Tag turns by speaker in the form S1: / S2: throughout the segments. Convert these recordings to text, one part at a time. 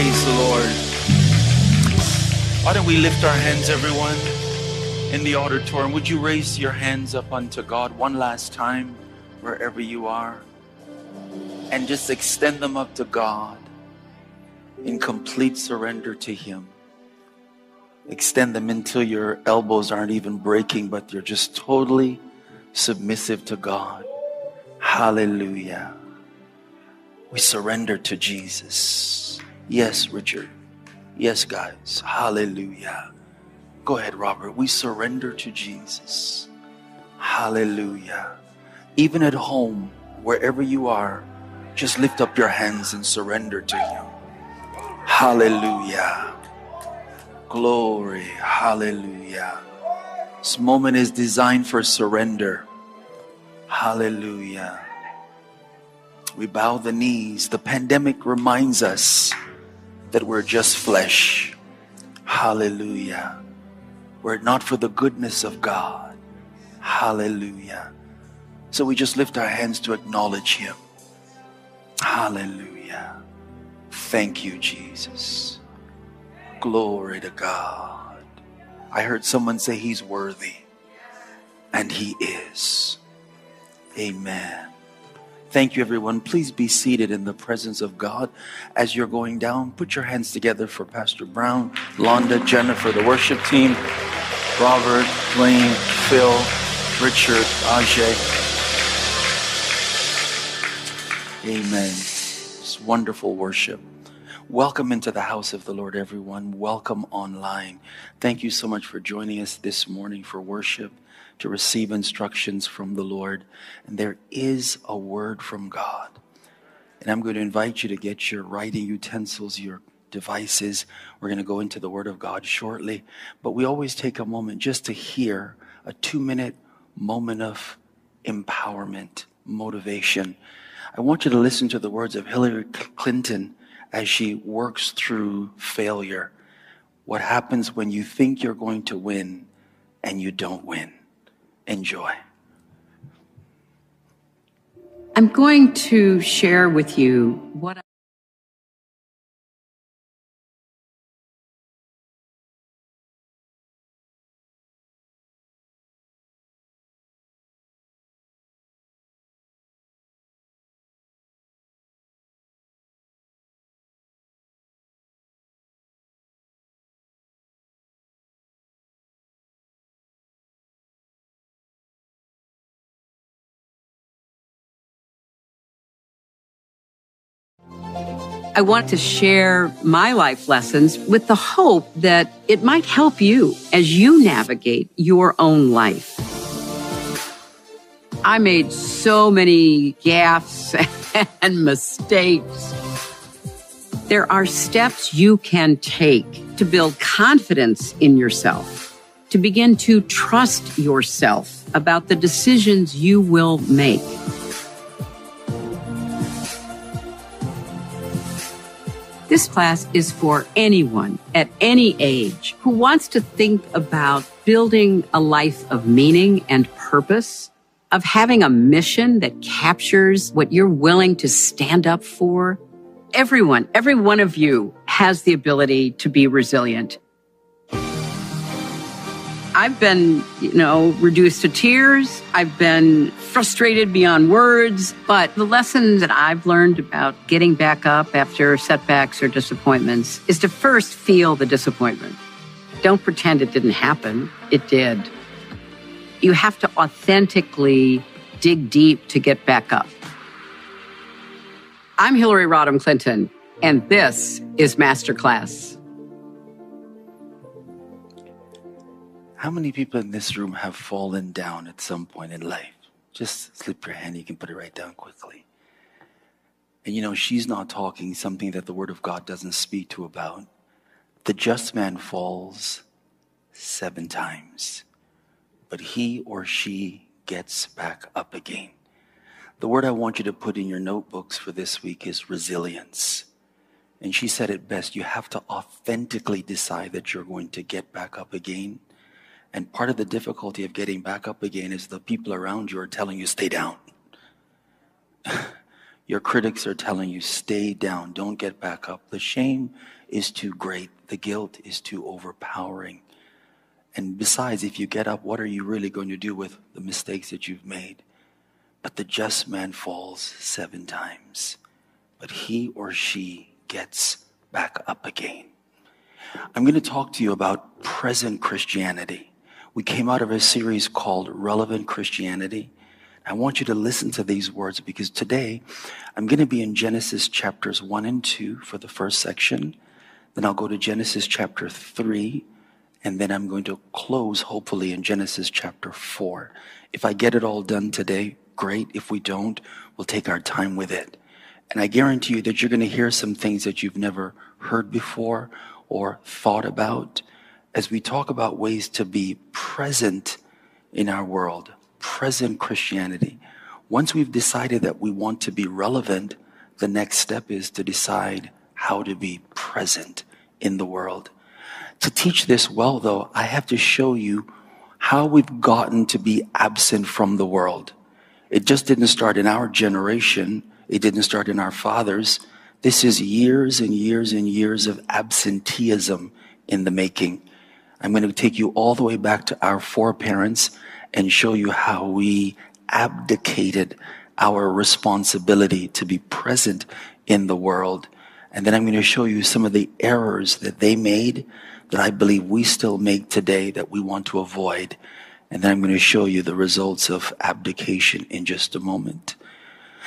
S1: Praise the Lord. Why don't we lift our hands, everyone, in the auditorium? Would you raise your hands up unto God one last time, wherever you are, and just extend them up to God in complete surrender to Him? Extend them until your elbows aren't even breaking, but you're just totally submissive to God. Hallelujah. We surrender to Jesus. Yes, Richard. Yes, guys. Hallelujah. Go ahead, Robert. We surrender to Jesus. Hallelujah. Even at home, wherever you are, just lift up your hands and surrender to Him. Hallelujah. Glory. Hallelujah. This moment is designed for surrender. Hallelujah. We bow the knees. The pandemic reminds us that we're just flesh. Hallelujah. Were it not for the goodness of God. Hallelujah. So we just lift our hands to acknowledge Him. Hallelujah. Thank you, Jesus. Glory to God. I heard someone say He's worthy, and He is. Amen. Thank you, everyone. Please be seated in the presence of God. As you're going down, put your hands together for Pastor Brown, Londa, Jennifer, the worship team, Robert, Dwayne, Phil, Richard, Ajay. Amen. It's wonderful worship. Welcome into the house of the Lord, everyone. Welcome online. Thank you so much for joining us this morning for worship to receive instructions from the Lord. And there is a word from God. And I'm going to invite you to get your writing utensils, your devices. We're going to go into the Word of God shortly. But we always take a moment just to hear a two minute moment of empowerment, motivation. I want you to listen to the words of Hillary Clinton as she works through failure. What happens when you think you're going to win and you don't win? Enjoy.
S2: I'm going to share with you what I I want to share my life lessons with the hope that it might help you as you navigate your own life. I made so many gaffes and mistakes. There are steps you can take to build confidence in yourself, to begin to trust yourself about the decisions you will make. This class is for anyone at any age who wants to think about building a life of meaning and purpose, of having a mission that captures what you're willing to stand up for. Everyone, every one of you has the ability to be resilient. I've been, you know, reduced to tears. I've been frustrated beyond words. But the lesson that I've learned about getting back up after setbacks or disappointments is to first feel the disappointment. Don't pretend it didn't happen. It did. You have to authentically dig deep to get back up. I'm Hillary Rodham Clinton, and this is Masterclass.
S1: How many people in this room have fallen down at some point in life? Just slip your hand, you can put it right down quickly. And you know, she's not talking something that the Word of God doesn't speak to about. The just man falls seven times, but he or she gets back up again. The word I want you to put in your notebooks for this week is resilience. And she said it best you have to authentically decide that you're going to get back up again and part of the difficulty of getting back up again is the people around you are telling you, stay down. Your critics are telling you, stay down, don't get back up. The shame is too great, the guilt is too overpowering. And besides, if you get up, what are you really going to do with the mistakes that you've made? But the just man falls seven times, but he or she gets back up again. I'm going to talk to you about present Christianity. We came out of a series called Relevant Christianity. I want you to listen to these words because today I'm going to be in Genesis chapters 1 and 2 for the first section. Then I'll go to Genesis chapter 3 and then I'm going to close, hopefully, in Genesis chapter 4. If I get it all done today, great. If we don't, we'll take our time with it. And I guarantee you that you're going to hear some things that you've never heard before or thought about as we talk about ways to be present in our world, present Christianity. Once we've decided that we want to be relevant, the next step is to decide how to be present in the world. To teach this well, though, I have to show you how we've gotten to be absent from the world. It just didn't start in our generation. It didn't start in our fathers. This is years and years and years of absenteeism in the making. I'm going to take you all the way back to our foreparents and show you how we abdicated our responsibility to be present in the world. And then I'm going to show you some of the errors that they made that I believe we still make today that we want to avoid. And then I'm going to show you the results of abdication in just a moment.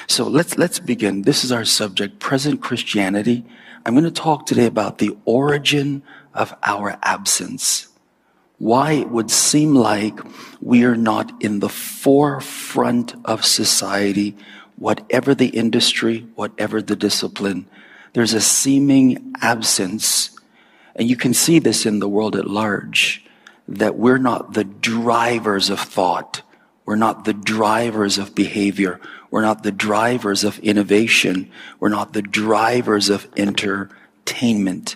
S1: So let's, let's begin. This is our subject, present Christianity. I'm going to talk today about the origin of our absence. Why it would seem like we are not in the forefront of society, whatever the industry, whatever the discipline. There's a seeming absence and you can see this in the world at large, that we're not the drivers of thought. We're not the drivers of behavior. We're not the drivers of innovation. We're not the drivers of entertainment.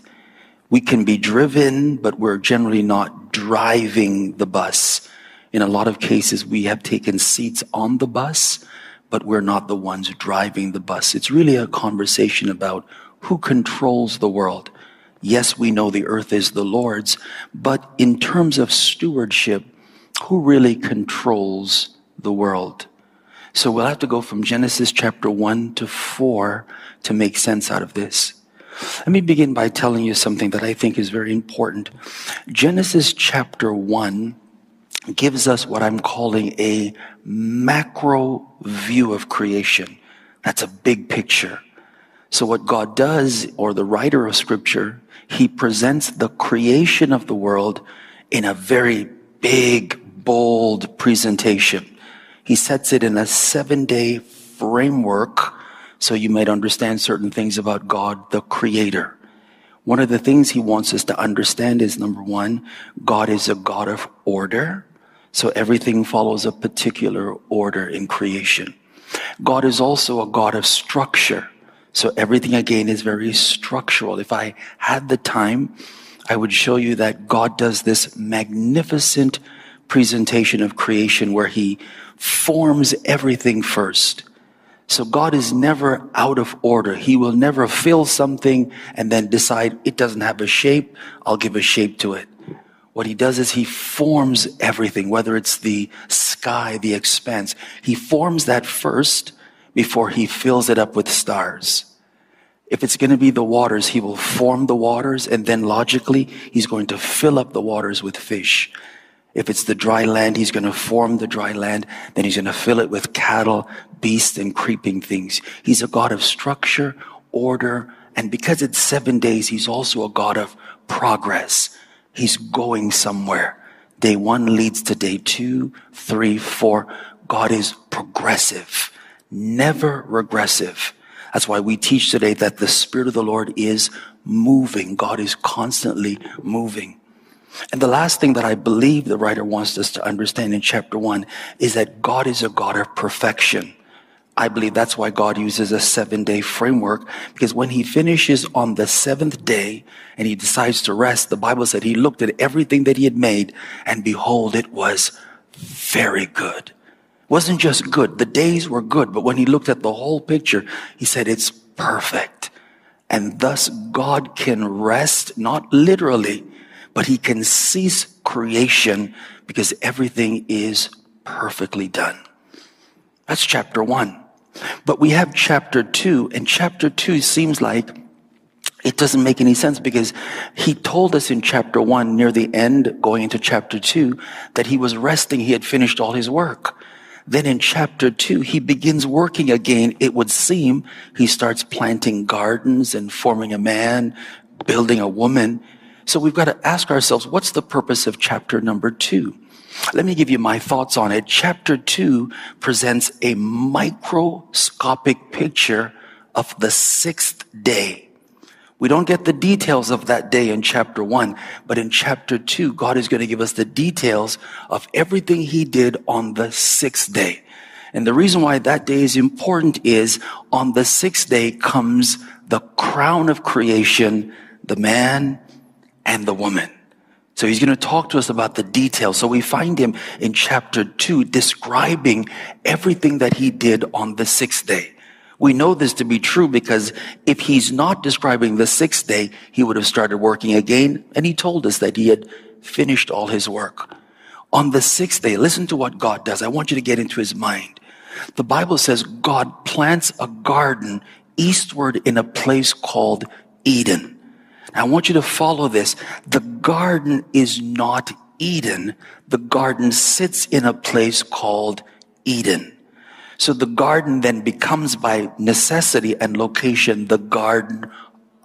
S1: We can be driven, but we're generally not driving the bus. In a lot of cases, we have taken seats on the bus, but we're not the ones driving the bus. It's really a conversation about who controls the world. Yes, we know the earth is the Lord's, but in terms of stewardship, who really controls the world? So we'll have to go from Genesis chapter 1 to 4 to make sense out of this. Let me begin by telling you something that I think is very important. Genesis chapter 1 gives us what I'm calling a macro view of creation. That's a big picture. So what God does, or the writer of scripture, he presents the creation of the world in a very big, bold presentation. He sets it in a seven day framework so you might understand certain things about God, the creator. One of the things he wants us to understand is number one, God is a God of order. So everything follows a particular order in creation. God is also a God of structure. So everything again is very structural. If I had the time, I would show you that God does this magnificent presentation of creation where he forms everything first. So God is never out of order. He will never fill something and then decide it doesn't have a shape. I'll give a shape to it. What he does is he forms everything, whether it's the sky, the expanse. He forms that first before he fills it up with stars. If it's going to be the waters, he will form the waters and then logically he's going to fill up the waters with fish. If it's the dry land, he's going to form the dry land. Then he's going to fill it with cattle, beasts, and creeping things. He's a God of structure, order, and because it's seven days, he's also a God of progress. He's going somewhere. Day one leads to day two, three, four. God is progressive never regressive. That's why we teach today that the Spirit of the Lord is moving. God is constantly moving. And the last thing that I believe the writer wants us to understand in chapter one is that God is a God of perfection. I believe that's why God uses a seven day framework because when he finishes on the seventh day and he decides to rest, the Bible said he looked at everything that he had made and behold, it was very good. It wasn't just good. The days were good, but when he looked at the whole picture, he said, it's perfect. And thus God can rest, not literally, but he can cease creation because everything is perfectly done. That's chapter one. But we have chapter two, and chapter two seems like it doesn't make any sense because he told us in chapter one, near the end, going into chapter two, that he was resting. He had finished all his work. Then in chapter two, he begins working again. It would seem he starts planting gardens and forming a man, building a woman. So we've got to ask ourselves, what's the purpose of chapter number two? Let me give you my thoughts on it. Chapter two presents a microscopic picture of the sixth day. We don't get the details of that day in chapter one, but in chapter two, God is going to give us the details of everything he did on the sixth day. And the reason why that day is important is on the sixth day comes the crown of creation, the man and the woman. So he's going to talk to us about the details. So we find him in chapter two describing everything that he did on the sixth day. We know this to be true because if he's not describing the sixth day, he would have started working again. And he told us that he had finished all his work. On the sixth day, listen to what God does. I want you to get into his mind. The Bible says God plants a garden eastward in a place called Eden. Now, I want you to follow this. The garden is not Eden. The garden sits in a place called Eden. So the garden then becomes by necessity and location the Garden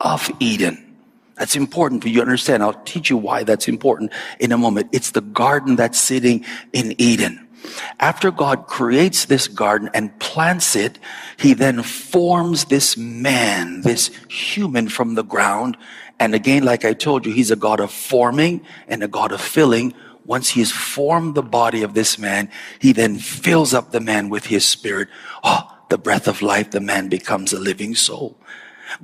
S1: of Eden. That's important for you to understand. I'll teach you why that's important in a moment. It's the garden that's sitting in Eden. After God creates this garden and plants it, he then forms this man, this human from the ground. And again, like I told you, he's a God of forming and a God of filling once he has formed the body of this man, he then fills up the man with his spirit. Oh, the breath of life, the man becomes a living soul.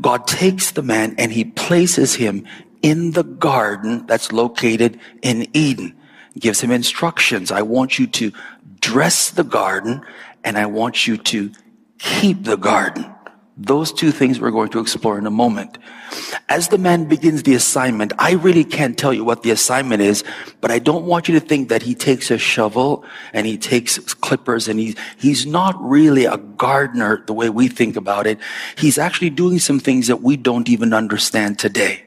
S1: God takes the man and he places him in the garden that's located in Eden. Gives him instructions. I want you to dress the garden and I want you to keep the garden. Those two things we're going to explore in a moment. As the man begins the assignment, I really can't tell you what the assignment is, but I don't want you to think that he takes a shovel and he takes clippers and he, he's not really a gardener the way we think about it. He's actually doing some things that we don't even understand today.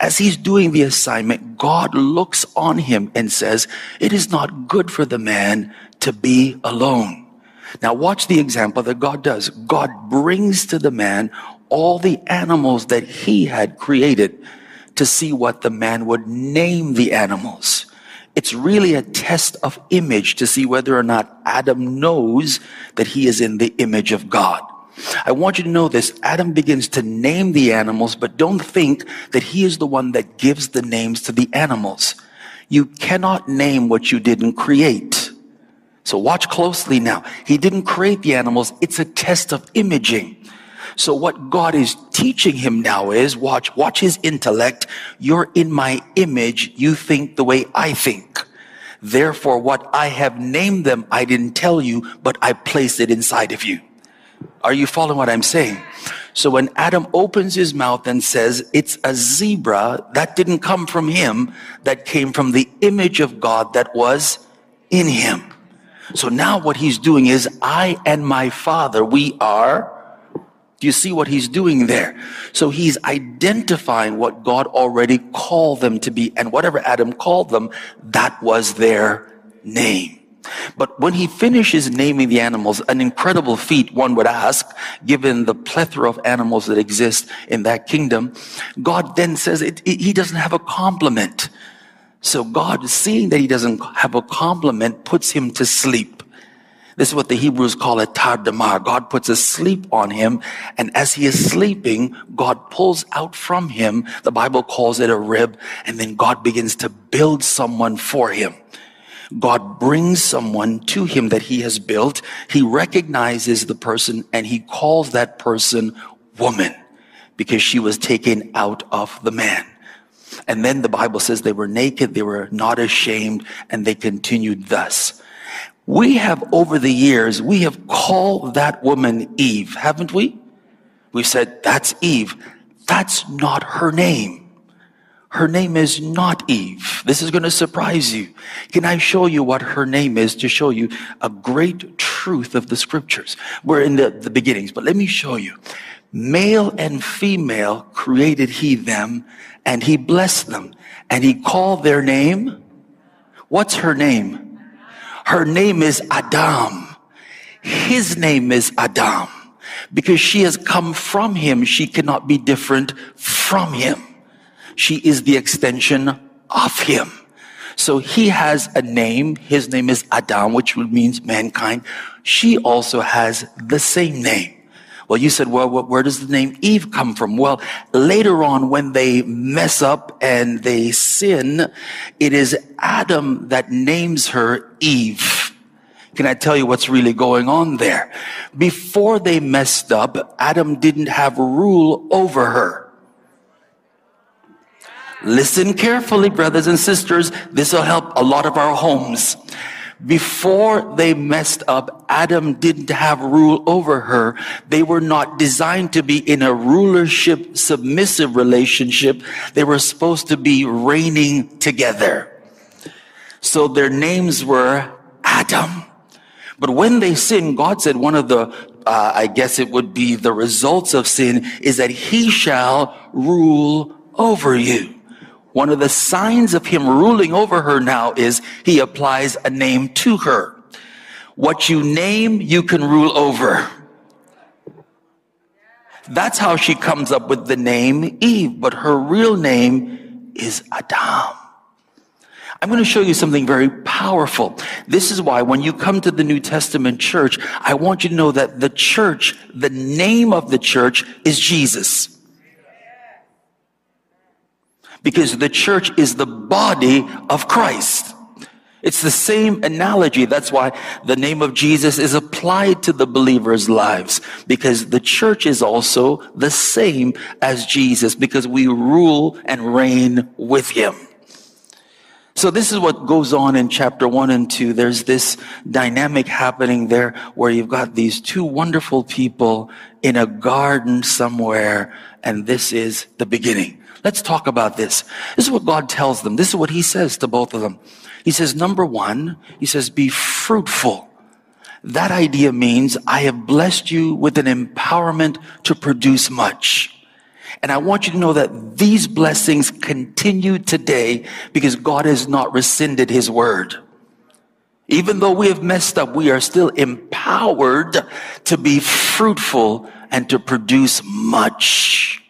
S1: As he's doing the assignment, God looks on him and says, it is not good for the man to be alone. Now watch the example that God does. God brings to the man all the animals that he had created to see what the man would name the animals. It's really a test of image to see whether or not Adam knows that he is in the image of God. I want you to know this. Adam begins to name the animals, but don't think that he is the one that gives the names to the animals. You cannot name what you didn't create. So watch closely now. He didn't create the animals. It's a test of imaging. So what God is teaching him now is watch, watch his intellect. You're in my image. You think the way I think. Therefore, what I have named them, I didn't tell you, but I placed it inside of you. Are you following what I'm saying? So when Adam opens his mouth and says, it's a zebra, that didn't come from him. That came from the image of God that was in him. So now what he's doing is, I and my father, we are. Do you see what he's doing there? So he's identifying what God already called them to be. And whatever Adam called them, that was their name. But when he finishes naming the animals, an incredible feat, one would ask, given the plethora of animals that exist in that kingdom, God then says it, it, he doesn't have a complement. So God, seeing that he doesn't have a complement, puts him to sleep. This is what the Hebrews call a tardemah. God puts a sleep on him, and as he is sleeping, God pulls out from him, the Bible calls it a rib, and then God begins to build someone for him. God brings someone to him that he has built. He recognizes the person and he calls that person woman because she was taken out of the man. And then the Bible says they were naked, they were not ashamed, and they continued thus. We have over the years, we have called that woman Eve, haven't we? We said, that's Eve. That's not her name. Her name is not Eve. This is going to surprise you. Can I show you what her name is to show you a great truth of the scriptures? We're in the, the beginnings, but let me show you. Male and female created he them and he blessed them and he called their name. What's her name? Her name is Adam. His name is Adam. Because she has come from him, she cannot be different from him. She is the extension of him. So he has a name. His name is Adam, which means mankind. She also has the same name. Well, you said, well, where does the name Eve come from? Well, later on, when they mess up and they sin, it is Adam that names her Eve. Can I tell you what's really going on there? Before they messed up, Adam didn't have rule over her. Listen carefully, brothers and sisters. This will help a lot of our homes. Before they messed up, Adam didn't have rule over her. They were not designed to be in a rulership, submissive relationship. They were supposed to be reigning together. So their names were Adam. But when they sinned, God said one of the, uh, I guess it would be the results of sin is that he shall rule over you. One of the signs of him ruling over her now is he applies a name to her. What you name, you can rule over. That's how she comes up with the name Eve, but her real name is Adam. I'm going to show you something very powerful. This is why when you come to the New Testament church, I want you to know that the church, the name of the church is Jesus because the church is the body of Christ. It's the same analogy. That's why the name of Jesus is applied to the believers' lives because the church is also the same as Jesus because we rule and reign with him. So this is what goes on in chapter one and two. There's this dynamic happening there where you've got these two wonderful people in a garden somewhere and this is the beginning. Let's talk about this. This is what God tells them. This is what he says to both of them. He says, number one, he says, be fruitful. That idea means I have blessed you with an empowerment to produce much. And I want you to know that these blessings continue today because God has not rescinded his word. Even though we have messed up, we are still empowered to be fruitful and to produce much.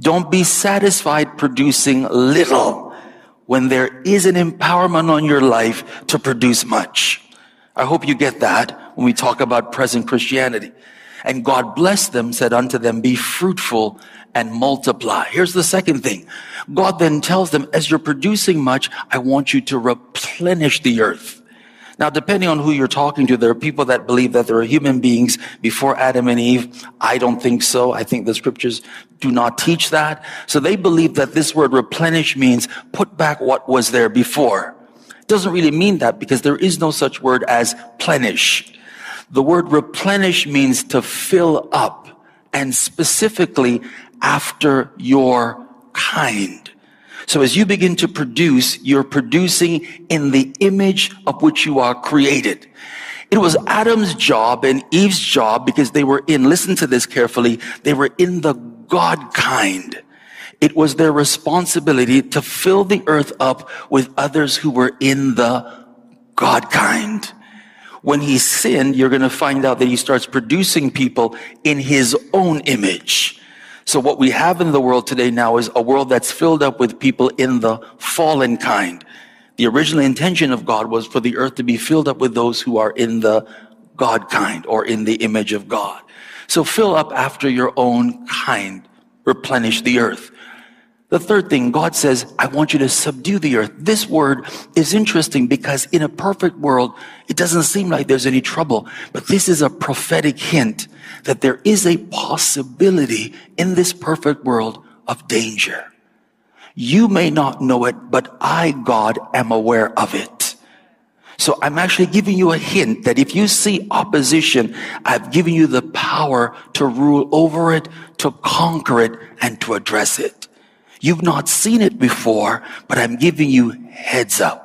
S1: Don't be satisfied producing little when there is an empowerment on your life to produce much. I hope you get that when we talk about present Christianity. And God blessed them, said unto them, be fruitful and multiply. Here's the second thing. God then tells them, as you're producing much, I want you to replenish the earth. Now, depending on who you're talking to, there are people that believe that there are human beings before Adam and Eve. I don't think so. I think the scriptures do not teach that. So they believe that this word replenish means put back what was there before. It doesn't really mean that because there is no such word as plenish. The word replenish means to fill up and specifically after your kind. So as you begin to produce, you're producing in the image of which you are created. It was Adam's job and Eve's job because they were in, listen to this carefully, they were in the God kind. It was their responsibility to fill the earth up with others who were in the God kind. When he sinned, you're going to find out that he starts producing people in his own image. So what we have in the world today now is a world that's filled up with people in the fallen kind. The original intention of God was for the earth to be filled up with those who are in the God kind or in the image of God. So fill up after your own kind. Replenish the earth. The third thing, God says, I want you to subdue the earth. This word is interesting because in a perfect world, it doesn't seem like there's any trouble, but this is a prophetic hint that there is a possibility in this perfect world of danger. You may not know it, but I, God, am aware of it. So I'm actually giving you a hint that if you see opposition, I've given you the power to rule over it, to conquer it, and to address it. You've not seen it before, but I'm giving you heads up.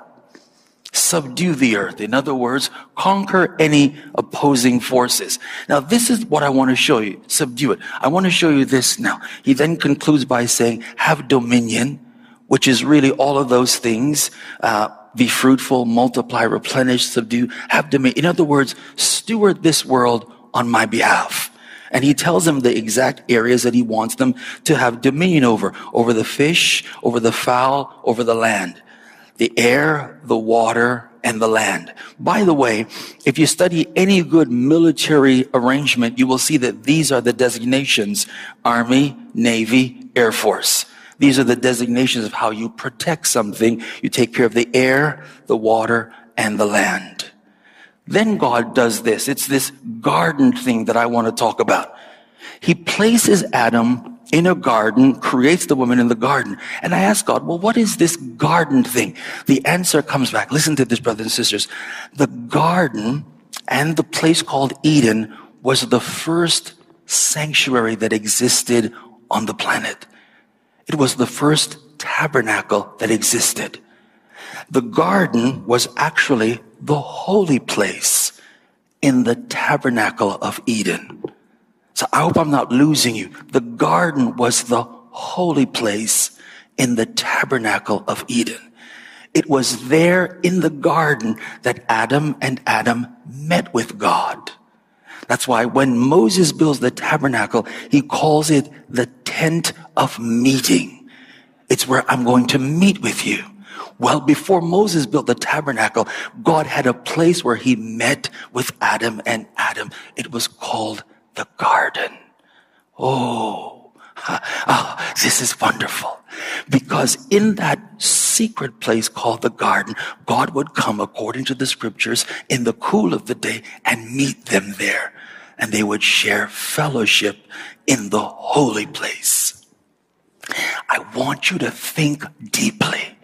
S1: Subdue the earth. In other words, conquer any opposing forces. Now, this is what I want to show you. Subdue it. I want to show you this now. He then concludes by saying, have dominion, which is really all of those things. Uh, be fruitful, multiply, replenish, subdue, have dominion. In other words, steward this world on my behalf. And he tells them the exact areas that he wants them to have dominion over, over the fish, over the fowl, over the land the air, the water, and the land. By the way, if you study any good military arrangement, you will see that these are the designations Army, Navy, Air Force. These are the designations of how you protect something. You take care of the air, the water, and the land. Then God does this. It's this garden thing that I want to talk about. He places Adam in a garden, creates the woman in the garden. And I ask God, well, what is this garden thing? The answer comes back. Listen to this, brothers and sisters. The garden and the place called Eden was the first sanctuary that existed on the planet. It was the first tabernacle that existed. The garden was actually the holy place in the tabernacle of Eden. So I hope I'm not losing you. The garden was the holy place in the tabernacle of Eden. It was there in the garden that Adam and Adam met with God. That's why when Moses builds the tabernacle, he calls it the tent of meeting. It's where I'm going to meet with you. Well, before Moses built the tabernacle, God had a place where he met with Adam and Adam. It was called the garden. Oh, oh, this is wonderful. Because in that secret place called the garden, God would come according to the scriptures in the cool of the day and meet them there. And they would share fellowship in the holy place. I want you to think deeply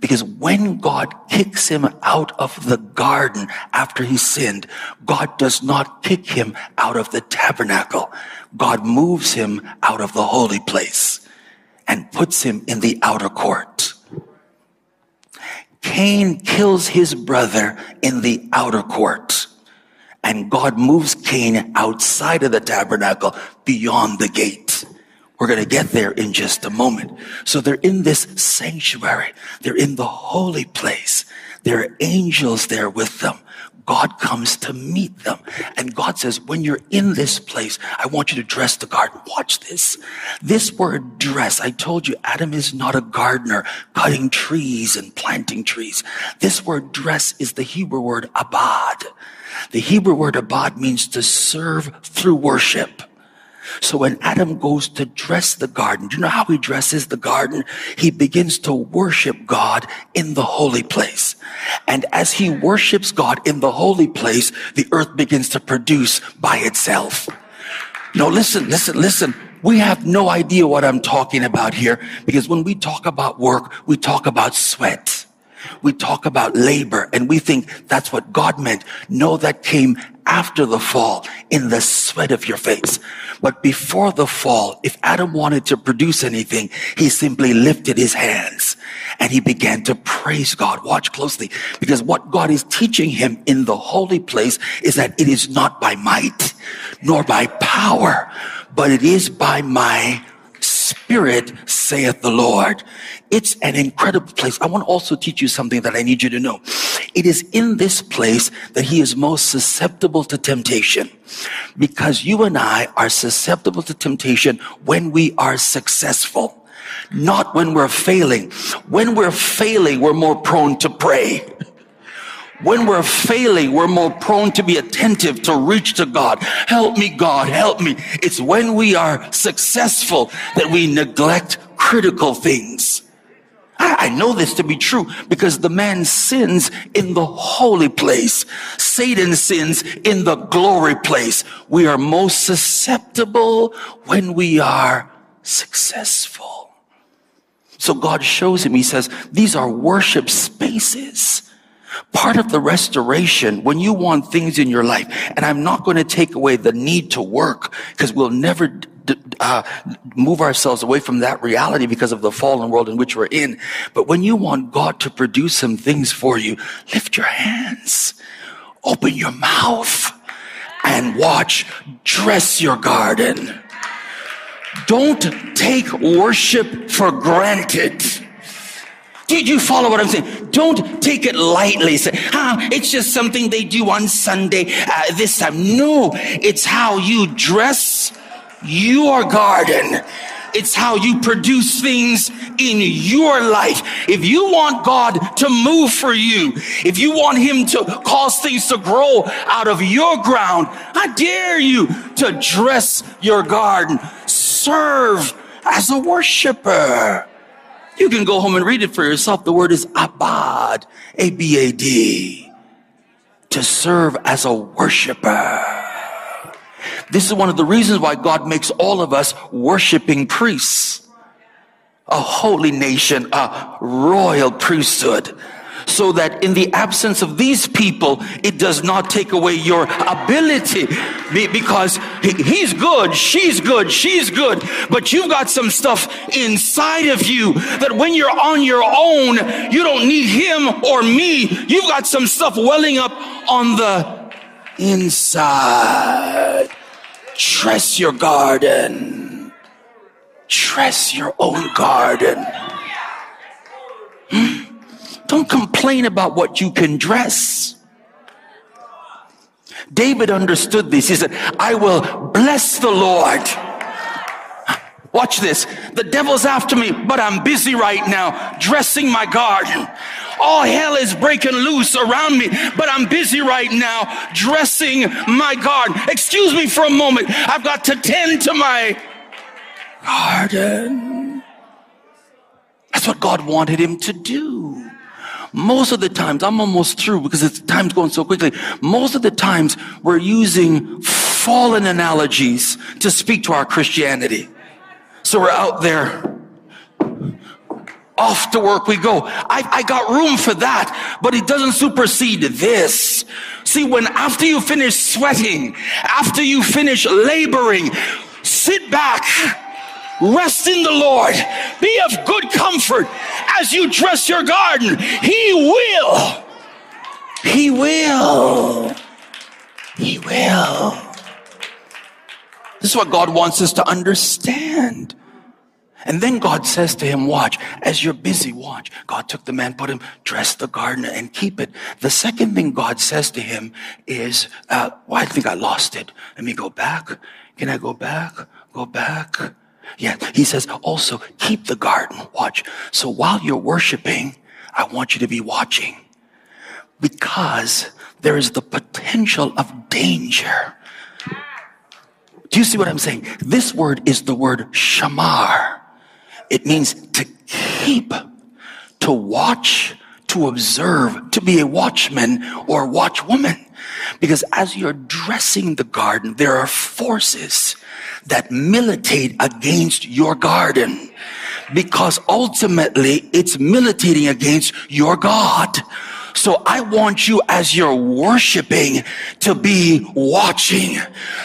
S1: because when God kicks him out of the garden after he sinned, God does not kick him out of the tabernacle. God moves him out of the holy place and puts him in the outer court. Cain kills his brother in the outer court. And God moves Cain outside of the tabernacle beyond the gate. We're going to get there in just a moment. So they're in this sanctuary. They're in the holy place. There are angels there with them. God comes to meet them. And God says, when you're in this place, I want you to dress the garden. Watch this. This word dress, I told you Adam is not a gardener cutting trees and planting trees. This word dress is the Hebrew word abad. The Hebrew word abad means to serve through worship. So when Adam goes to dress the garden, do you know how he dresses the garden? He begins to worship God in the holy place. And as he worships God in the holy place, the earth begins to produce by itself. No, listen, listen, listen. We have no idea what I'm talking about here because when we talk about work, we talk about sweat. We talk about labor and we think that's what God meant. No, that came after the fall in the sweat of your face. But before the fall, if Adam wanted to produce anything, he simply lifted his hands and he began to praise God. Watch closely because what God is teaching him in the holy place is that it is not by might nor by power, but it is by my spirit, saith the Lord. It's an incredible place. I want to also teach you something that I need you to know. It is in this place that he is most susceptible to temptation because you and I are susceptible to temptation when we are successful not when we're failing. When we're failing, we're more prone to pray. When we're failing, we're more prone to be attentive, to reach to God. Help me, God, help me. It's when we are successful that we neglect critical things. I know this to be true because the man sins in the holy place. Satan sins in the glory place. We are most susceptible when we are successful. So God shows him, he says, these are worship spaces. Part of the restoration, when you want things in your life, and I'm not going to take away the need to work because we'll never uh, move ourselves away from that reality because of the fallen world in which we're in. But when you want God to produce some things for you, lift your hands, open your mouth, and watch. Dress your garden. Don't take worship for granted. Did you follow what I'm saying? Don't take it lightly. Say, ah, it's just something they do on Sunday uh, this time. No, it's how you dress your garden. It's how you produce things in your life. If you want God to move for you, if you want Him to cause things to grow out of your ground, I dare you to dress your garden. Serve as a worshiper. You can go home and read it for yourself. The word is abad, A-B-A-D, to serve as a worshiper. This is one of the reasons why God makes all of us worshiping priests, a holy nation, a royal priesthood so that in the absence of these people, it does not take away your ability because he's good, she's good, she's good, but you've got some stuff inside of you that when you're on your own, you don't need him or me. You've got some stuff welling up on the inside. Dress your garden. Dress your own garden. Hmm? Don't complain about what you can dress. David understood this. He said, I will bless the Lord. Watch this. The devil's after me, but I'm busy right now dressing my garden. All hell is breaking loose around me, but I'm busy right now dressing my garden. Excuse me for a moment. I've got to tend to my garden. That's what God wanted him to do. Most of the times, I'm almost through because it's time's going so quickly. Most of the times we're using fallen analogies to speak to our Christianity. So we're out there. Off to work we go. I, I got room for that, but it doesn't supersede this. See, when after you finish sweating, after you finish laboring, sit back Rest in the Lord. Be of good comfort as you dress your garden. He will. He will. He will. This is what God wants us to understand. And then God says to him, watch, as you're busy, watch. God took the man, put him, dress the garden and keep it. The second thing God says to him is, uh, well, I think I lost it. Let me go back. Can I go back? Go back. Yeah, he says also keep the garden, watch. So while you're worshiping, I want you to be watching because there is the potential of danger. Do you see what I'm saying? This word is the word shamar. It means to keep, to watch, to observe, to be a watchman or watchwoman. Because as you're dressing the garden, there are forces that militate against your garden because ultimately it's militating against your God. So I want you as you're worshiping to be watching.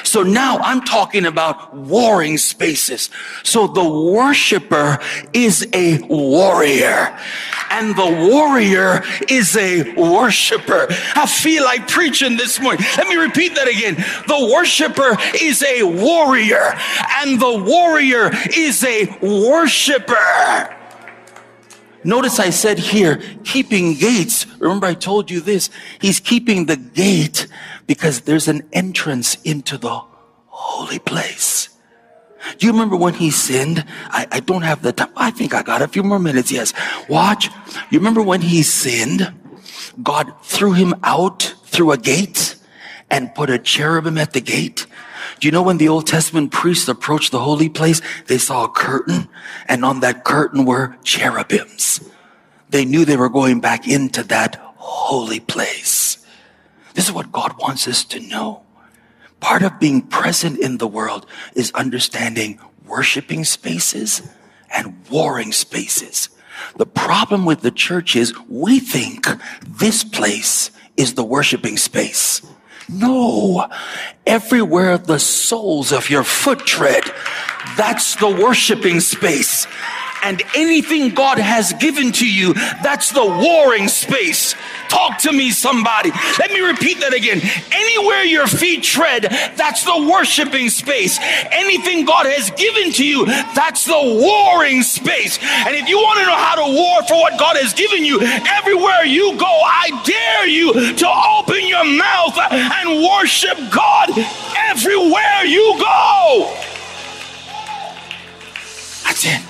S1: So now I'm talking about warring spaces. So the worshiper is a warrior and the warrior is a worshiper. I feel like preaching this morning. Let me repeat that again. The worshiper is a warrior and the warrior is a worshiper. Notice I said here, keeping gates. Remember I told you this. He's keeping the gate because there's an entrance into the holy place. Do you remember when he sinned? I, I don't have the time. I think I got a few more minutes. Yes. Watch. You remember when he sinned? God threw him out through a gate and put a cherubim at the gate. Do you know when the Old Testament priests approached the holy place, they saw a curtain and on that curtain were cherubims. They knew they were going back into that holy place. This is what God wants us to know. Part of being present in the world is understanding worshiping spaces and warring spaces. The problem with the church is we think this place is the worshiping space. No, everywhere the soles of your foot tread, that's the worshiping space and anything God has given to you, that's the warring space. Talk to me, somebody. Let me repeat that again. Anywhere your feet tread, that's the worshiping space. Anything God has given to you, that's the warring space. And if you want to know how to war for what God has given you, everywhere you go, I dare you to open your mouth and worship God everywhere you go. That's it.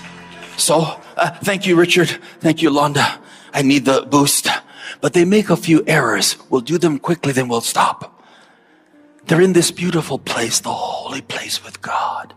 S1: So, uh, thank you, Richard. Thank you, Londa. I need the boost. But they make a few errors. We'll do them quickly, then we'll stop. They're in this beautiful place, the holy place with God.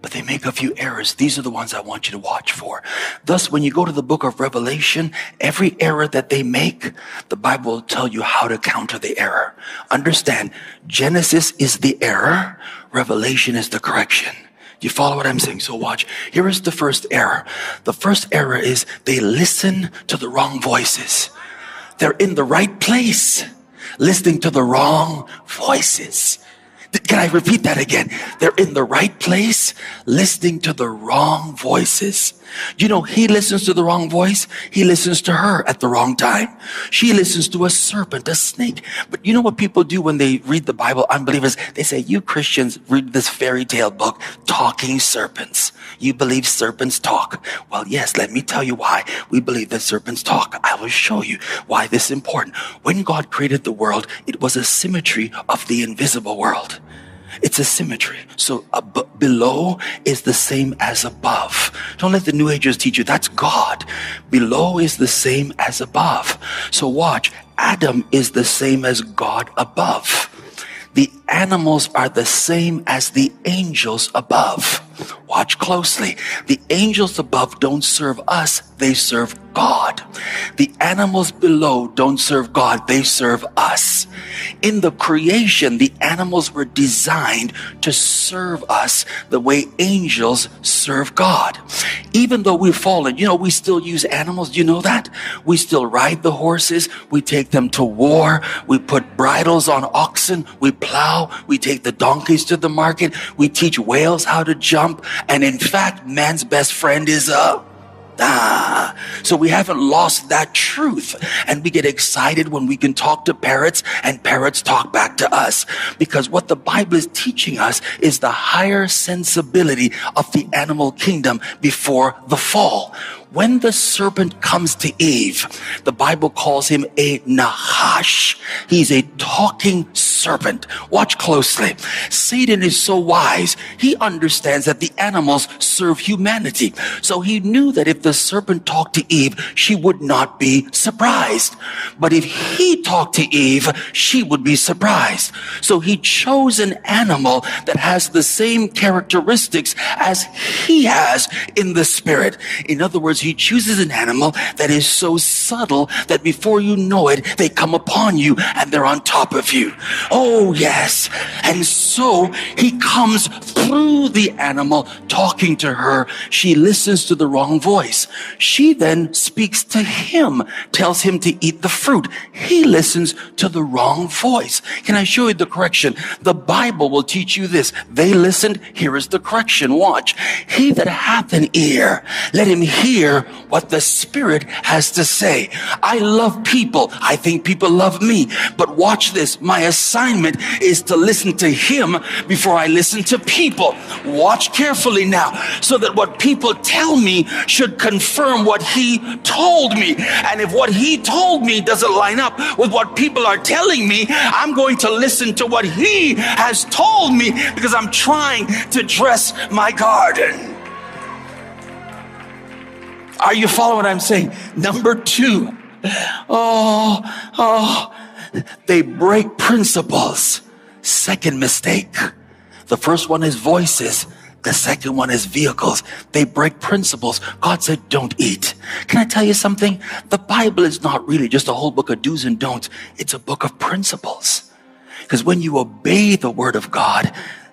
S1: But they make a few errors. These are the ones I want you to watch for. Thus, when you go to the book of Revelation, every error that they make, the Bible will tell you how to counter the error. Understand, Genesis is the error, Revelation is the correction. You follow what I'm saying? So watch. Here is the first error. The first error is they listen to the wrong voices. They're in the right place, listening to the wrong voices. Can I repeat that again? They're in the right place, listening to the wrong voices. You know, he listens to the wrong voice. He listens to her at the wrong time. She listens to a serpent, a snake. But you know what people do when they read the Bible, unbelievers? They say, you Christians read this fairy tale book, talking serpents. You believe serpents talk. Well, yes, let me tell you why we believe that serpents talk. I will show you why this is important. When God created the world, it was a symmetry of the invisible world. It's a symmetry. So ab- below is the same as above. Don't let the New Agers teach you that's God. Below is the same as above. So watch. Adam is the same as God above. The animals are the same as the angels above. Watch closely. The angels above don't serve us, they serve God. The animals below don't serve God, they serve us. In the creation, the animals were designed to serve us the way angels serve God. Even though we've fallen, you know, we still use animals. Do you know that? We still ride the horses. We take them to war. We put bridles on oxen. We plow. We take the donkeys to the market. We teach whales how to jump. And in fact, man's best friend is a Ah, so we haven't lost that truth. And we get excited when we can talk to parrots and parrots talk back to us. Because what the Bible is teaching us is the higher sensibility of the animal kingdom before the fall. When the serpent comes to Eve, the Bible calls him a Nahash. He's a talking serpent. Watch closely. Satan is so wise. He understands that the animals serve humanity. So he knew that if the serpent talked to Eve, she would not be surprised. But if he talked to Eve, she would be surprised. So he chose an animal that has the same characteristics as he has in the spirit. In other words, he chooses an animal that is so subtle that before you know it, they come upon you and they're on top of you. Oh, yes. And so he comes through the animal talking to her. She listens to the wrong voice. She then speaks to him, tells him to eat the fruit. He listens to the wrong voice. Can I show you the correction? The Bible will teach you this. They listened. Here is the correction. Watch. He that hath an ear, let him hear hear what the Spirit has to say. I love people. I think people love me. But watch this. My assignment is to listen to Him before I listen to people. Watch carefully now so that what people tell me should confirm what He told me. And if what He told me doesn't line up with what people are telling me, I'm going to listen to what He has told me because I'm trying to dress my garden. Are you following what I'm saying? Number two, oh, oh, they break principles. Second mistake. The first one is voices. The second one is vehicles. They break principles. God said, don't eat. Can I tell you something? The Bible is not really just a whole book of do's and don'ts. It's a book of principles. Because when you obey the word of God,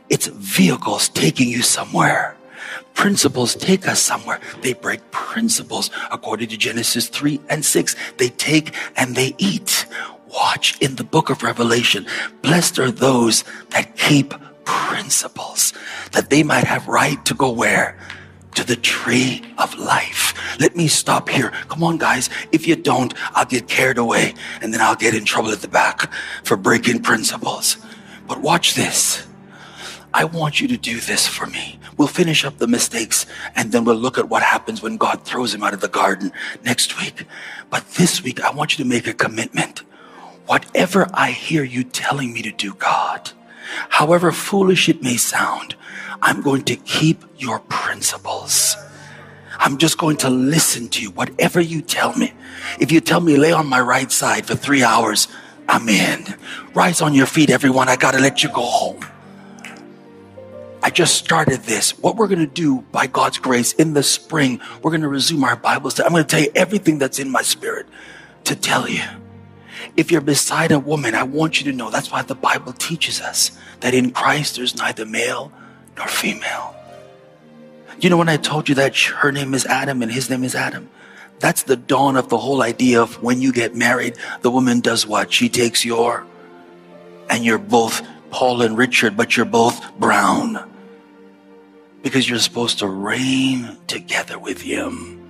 S1: it's vehicles taking you somewhere. Principles take us somewhere. They break principles according to Genesis 3 and 6. They take and they eat. Watch in the book of Revelation. Blessed are those that keep principles that they might have right to go where? To the tree of life. Let me stop here. Come on, guys. If you don't, I'll get carried away and then I'll get in trouble at the back for breaking principles. But watch this. I want you to do this for me. We'll finish up the mistakes and then we'll look at what happens when God throws him out of the garden next week. But this week, I want you to make a commitment. Whatever I hear you telling me to do, God, however foolish it may sound, I'm going to keep your principles. I'm just going to listen to you, whatever you tell me. If you tell me lay on my right side for three hours, I'm in. Rise on your feet, everyone. I got to let you go home. I just started this. What we're going to do by God's grace in the spring, we're going to resume our Bible study. I'm going to tell you everything that's in my spirit to tell you. If you're beside a woman, I want you to know that's why the Bible teaches us that in Christ there's neither male nor female. You know, when I told you that her name is Adam and his name is Adam, that's the dawn of the whole idea of when you get married, the woman does what? She takes your, and you're both Paul and Richard, but you're both brown because you're supposed to reign together with Him.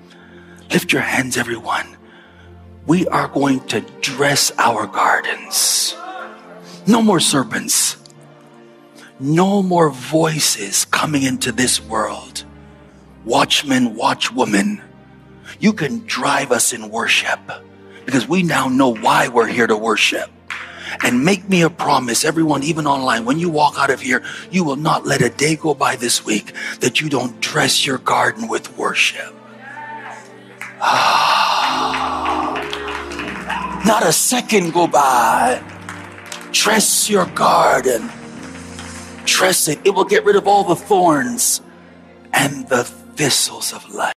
S1: Lift your hands, everyone. We are going to dress our gardens. No more serpents. No more voices coming into this world. Watchmen, watchwomen, you can drive us in worship because we now know why we're here to worship and make me a promise, everyone, even online, when you walk out of here, you will not let a day go by this week that you don't dress your garden with worship. Ah, not a second go by. Dress your garden. Dress it. It will get rid of all the thorns and the thistles of life.